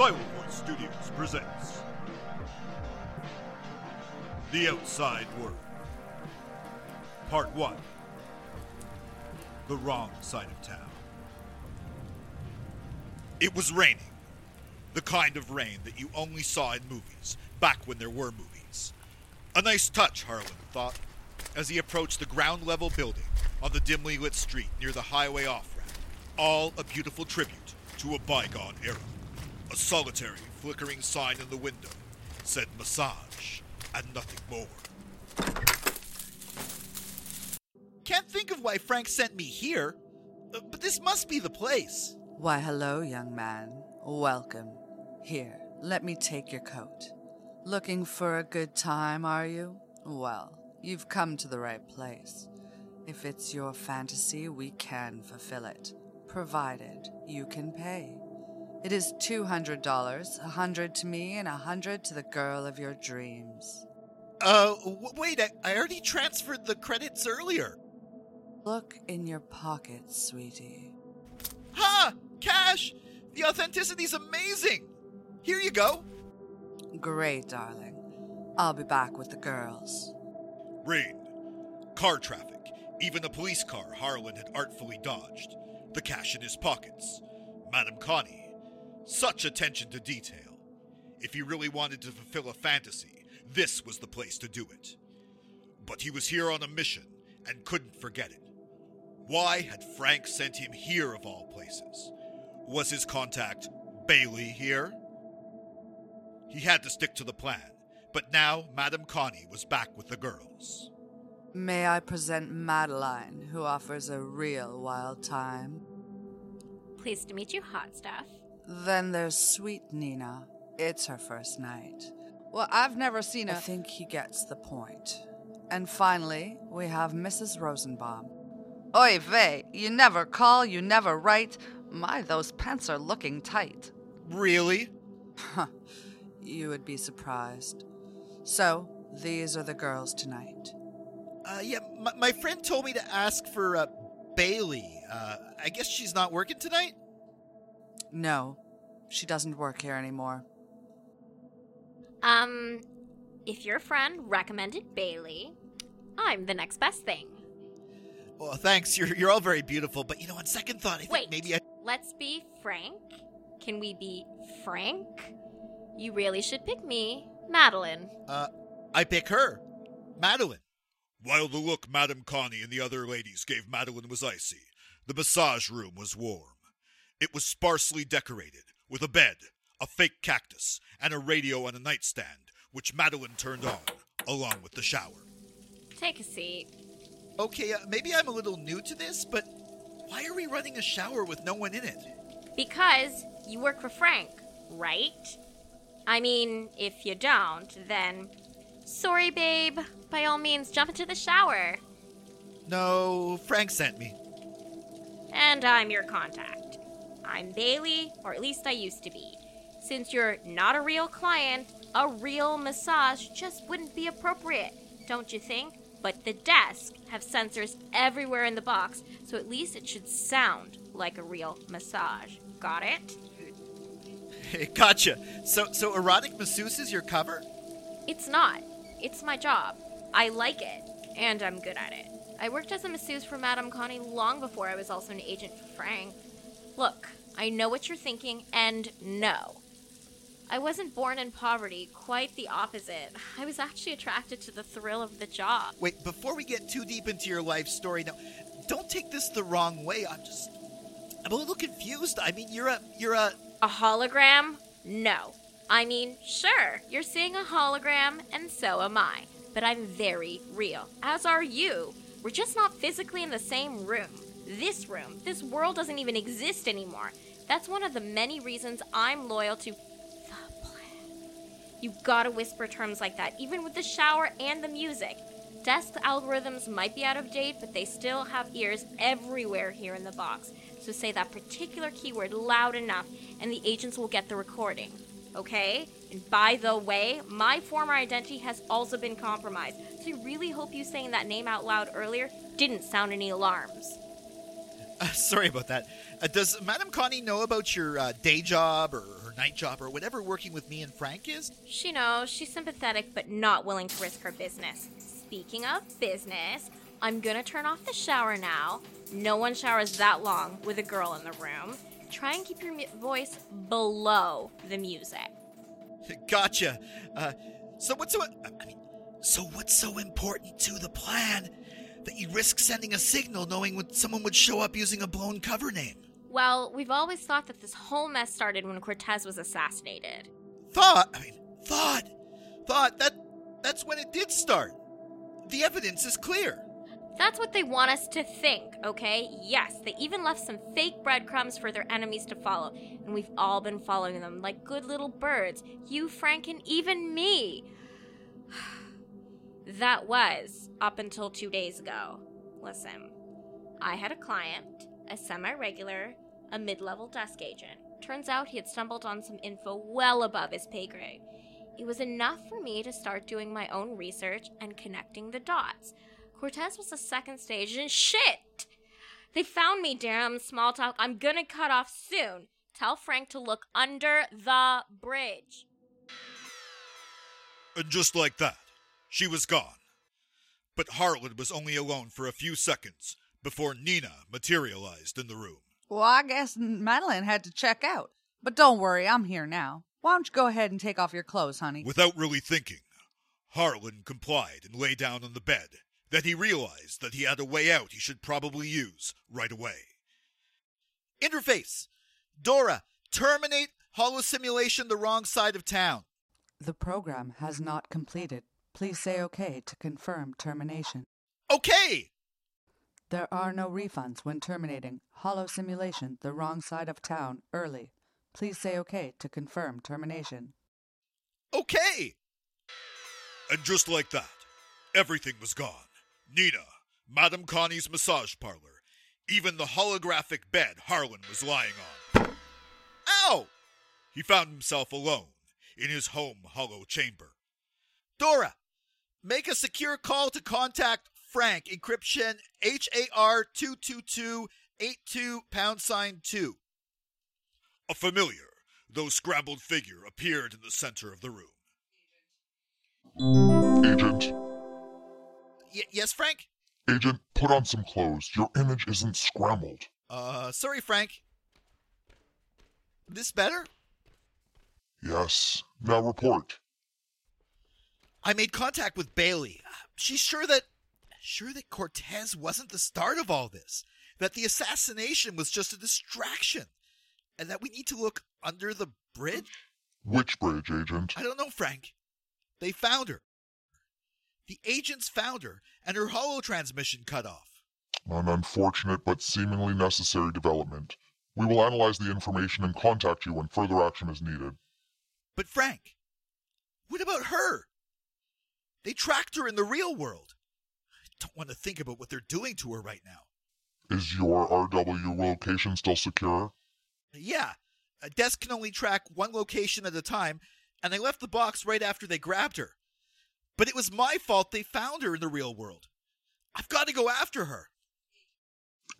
Silent Studios presents The Outside World. Part 1 The Wrong Side of Town. It was raining. The kind of rain that you only saw in movies, back when there were movies. A nice touch, Harlan thought, as he approached the ground level building on the dimly lit street near the highway off ramp. All a beautiful tribute to a bygone era. A solitary, flickering sign in the window said massage and nothing more. Can't think of why Frank sent me here, uh, but this must be the place. Why, hello, young man. Welcome. Here, let me take your coat. Looking for a good time, are you? Well, you've come to the right place. If it's your fantasy, we can fulfill it, provided you can pay. It is $200, a hundred to me and a hundred to the girl of your dreams. Uh, w- wait, I, I already transferred the credits earlier. Look in your pockets, sweetie. Ha! Cash! The authenticity's amazing! Here you go. Great, darling. I'll be back with the girls. Rain. Car traffic. Even a police car Harlan had artfully dodged. The cash in his pockets. Madame Connie. Such attention to detail. If he really wanted to fulfill a fantasy, this was the place to do it. But he was here on a mission and couldn't forget it. Why had Frank sent him here of all places? Was his contact Bailey here? He had to stick to the plan, but now Madame Connie was back with the girls. May I present Madeline, who offers a real wild time? Pleased to meet you, hot stuff. Then there's sweet Nina. It's her first night. Well, I've never seen her. I think he gets the point. And finally, we have Mrs. Rosenbaum. Oy vey, you never call, you never write. My, those pants are looking tight. Really? You would be surprised. So, these are the girls tonight. Uh, yeah, my, my friend told me to ask for, uh, Bailey. Uh, I guess she's not working tonight? No, she doesn't work here anymore. Um, if your friend recommended Bailey, I'm the next best thing. Well, thanks. You're, you're all very beautiful, but you know, on second thought, I think Wait, maybe I. let's be frank. Can we be frank? You really should pick me, Madeline. Uh, I pick her. Madeline. While the look Madame Connie and the other ladies gave Madeline was icy, the massage room was warm. It was sparsely decorated, with a bed, a fake cactus, and a radio on a nightstand, which Madeline turned on, along with the shower. Take a seat. Okay, uh, maybe I'm a little new to this, but why are we running a shower with no one in it? Because you work for Frank, right? I mean, if you don't, then. Sorry, babe. By all means, jump into the shower. No, Frank sent me. And I'm your contact. I'm Bailey, or at least I used to be. Since you're not a real client, a real massage just wouldn't be appropriate, don't you think? But the desk have sensors everywhere in the box, so at least it should sound like a real massage. Got it? gotcha. So, so erotic masseuse is your cover? It's not. It's my job. I like it, and I'm good at it. I worked as a masseuse for Madame Connie long before I was also an agent for Frank. Look, I know what you're thinking, and no. I wasn't born in poverty, quite the opposite. I was actually attracted to the thrill of the job. Wait, before we get too deep into your life story, now, don't take this the wrong way. I'm just, I'm a little confused. I mean, you're a, you're a. A hologram? No. I mean, sure, you're seeing a hologram, and so am I. But I'm very real, as are you. We're just not physically in the same room. This room, this world doesn't even exist anymore. That's one of the many reasons I'm loyal to the plan. You gotta whisper terms like that, even with the shower and the music. Desk algorithms might be out of date, but they still have ears everywhere here in the box. So say that particular keyword loud enough, and the agents will get the recording. Okay? And by the way, my former identity has also been compromised. So I really hope you saying that name out loud earlier didn't sound any alarms. Uh, sorry about that. Uh, does Madame Connie know about your uh, day job or her night job, or whatever working with me and Frank is? She knows she's sympathetic but not willing to risk her business. Speaking of business, I'm gonna turn off the shower now. No one showers that long with a girl in the room. Try and keep your mu- voice below the music. Gotcha. Uh, so what's so? I mean, so what's so important to the plan that you risk sending a signal knowing when someone would show up using a blown cover name? Well, we've always thought that this whole mess started when Cortez was assassinated. Thought. I mean, thought. Thought that. That's when it did start. The evidence is clear. That's what they want us to think, okay? Yes, they even left some fake breadcrumbs for their enemies to follow, and we've all been following them like good little birds. You, Frank, and even me. That was up until two days ago. Listen, I had a client, a semi regular, a mid level desk agent. Turns out he had stumbled on some info well above his pay grade. It was enough for me to start doing my own research and connecting the dots. Cortez was the second stage, and shit! They found me, damn small talk. I'm gonna cut off soon. Tell Frank to look under the bridge. And just like that, she was gone. But Harlan was only alone for a few seconds before Nina materialized in the room. Well, I guess Madeline had to check out. But don't worry, I'm here now. Why don't you go ahead and take off your clothes, honey? Without really thinking, Harlan complied and lay down on the bed. Then he realized that he had a way out he should probably use right away. Interface. Dora, terminate holo simulation the wrong side of town. The program has not completed. Please say mm-hmm. OK to confirm termination. Okay. There are no refunds when terminating Holo Simulation the wrong side of town early. Please say OK to confirm termination. Okay. And just like that, everything was gone. Nina, Madame Connie's massage parlor, even the holographic bed Harlan was lying on. Ow! He found himself alone in his home holo chamber. Dora, make a secure call to contact Frank, encryption HAR 22282 pound sign 2. A familiar, though scrambled figure appeared in the center of the room. Agent, Y- yes, Frank? Agent, put on some clothes. Your image isn't scrambled. Uh, sorry, Frank. This better? Yes. Now report. I made contact with Bailey. She's sure that sure that Cortez wasn't the start of all this. That the assassination was just a distraction. And that we need to look under the bridge? Which bridge, Agent? I don't know, Frank. They found her. The agents found her, and her holo transmission cut off. An unfortunate but seemingly necessary development. We will analyze the information and contact you when further action is needed. But Frank, what about her? They tracked her in the real world. I don't want to think about what they're doing to her right now. Is your RW location still secure? Yeah, a desk can only track one location at a time, and they left the box right after they grabbed her. But it was my fault they found her in the real world. I've got to go after her.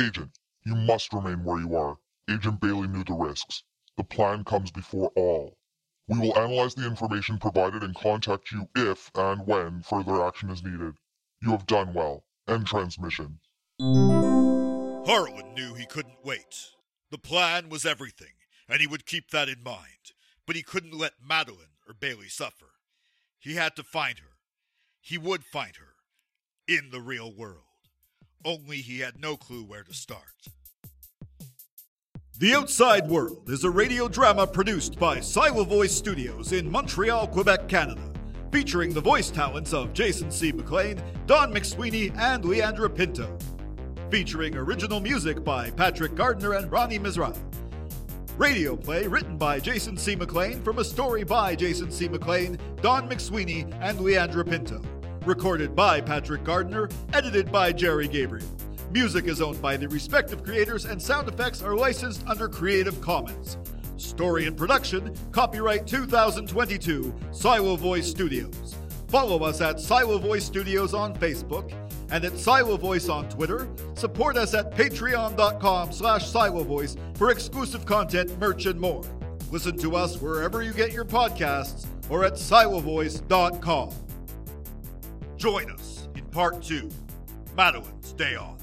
Agent, you must remain where you are. Agent Bailey knew the risks. The plan comes before all. We will analyze the information provided and contact you if and when further action is needed. You have done well. End transmission. Harlan knew he couldn't wait. The plan was everything, and he would keep that in mind. But he couldn't let Madeline or Bailey suffer. He had to find her. He would find her. In the real world. Only he had no clue where to start. The Outside World is a radio drama produced by Silo Voice Studios in Montreal, Quebec, Canada, featuring the voice talents of Jason C. McLean, Dawn McSweeney, and Leandra Pinto. Featuring original music by Patrick Gardiner and Roni Mizrahi. Radio play written by Jason C. McLean from a story by Jason C. McLean, Dawn McSweeney, and Leandra Pinto. Recorded by Patrick Gardiner, edited by Jerry Gabriel. Music is owned by the respective creators and sound effects are licensed under Creative Commons. Story and production, copyright 2022, Silo Voice Studios. Follow us at Silo Voice Studios on Facebook and at Silo Voice on Twitter. Support us at patreon.com slash Silo Voice for exclusive content, merch, and more. Listen to us wherever you get your podcasts or at silovoice.com. Join us in part two Madeline's Day On.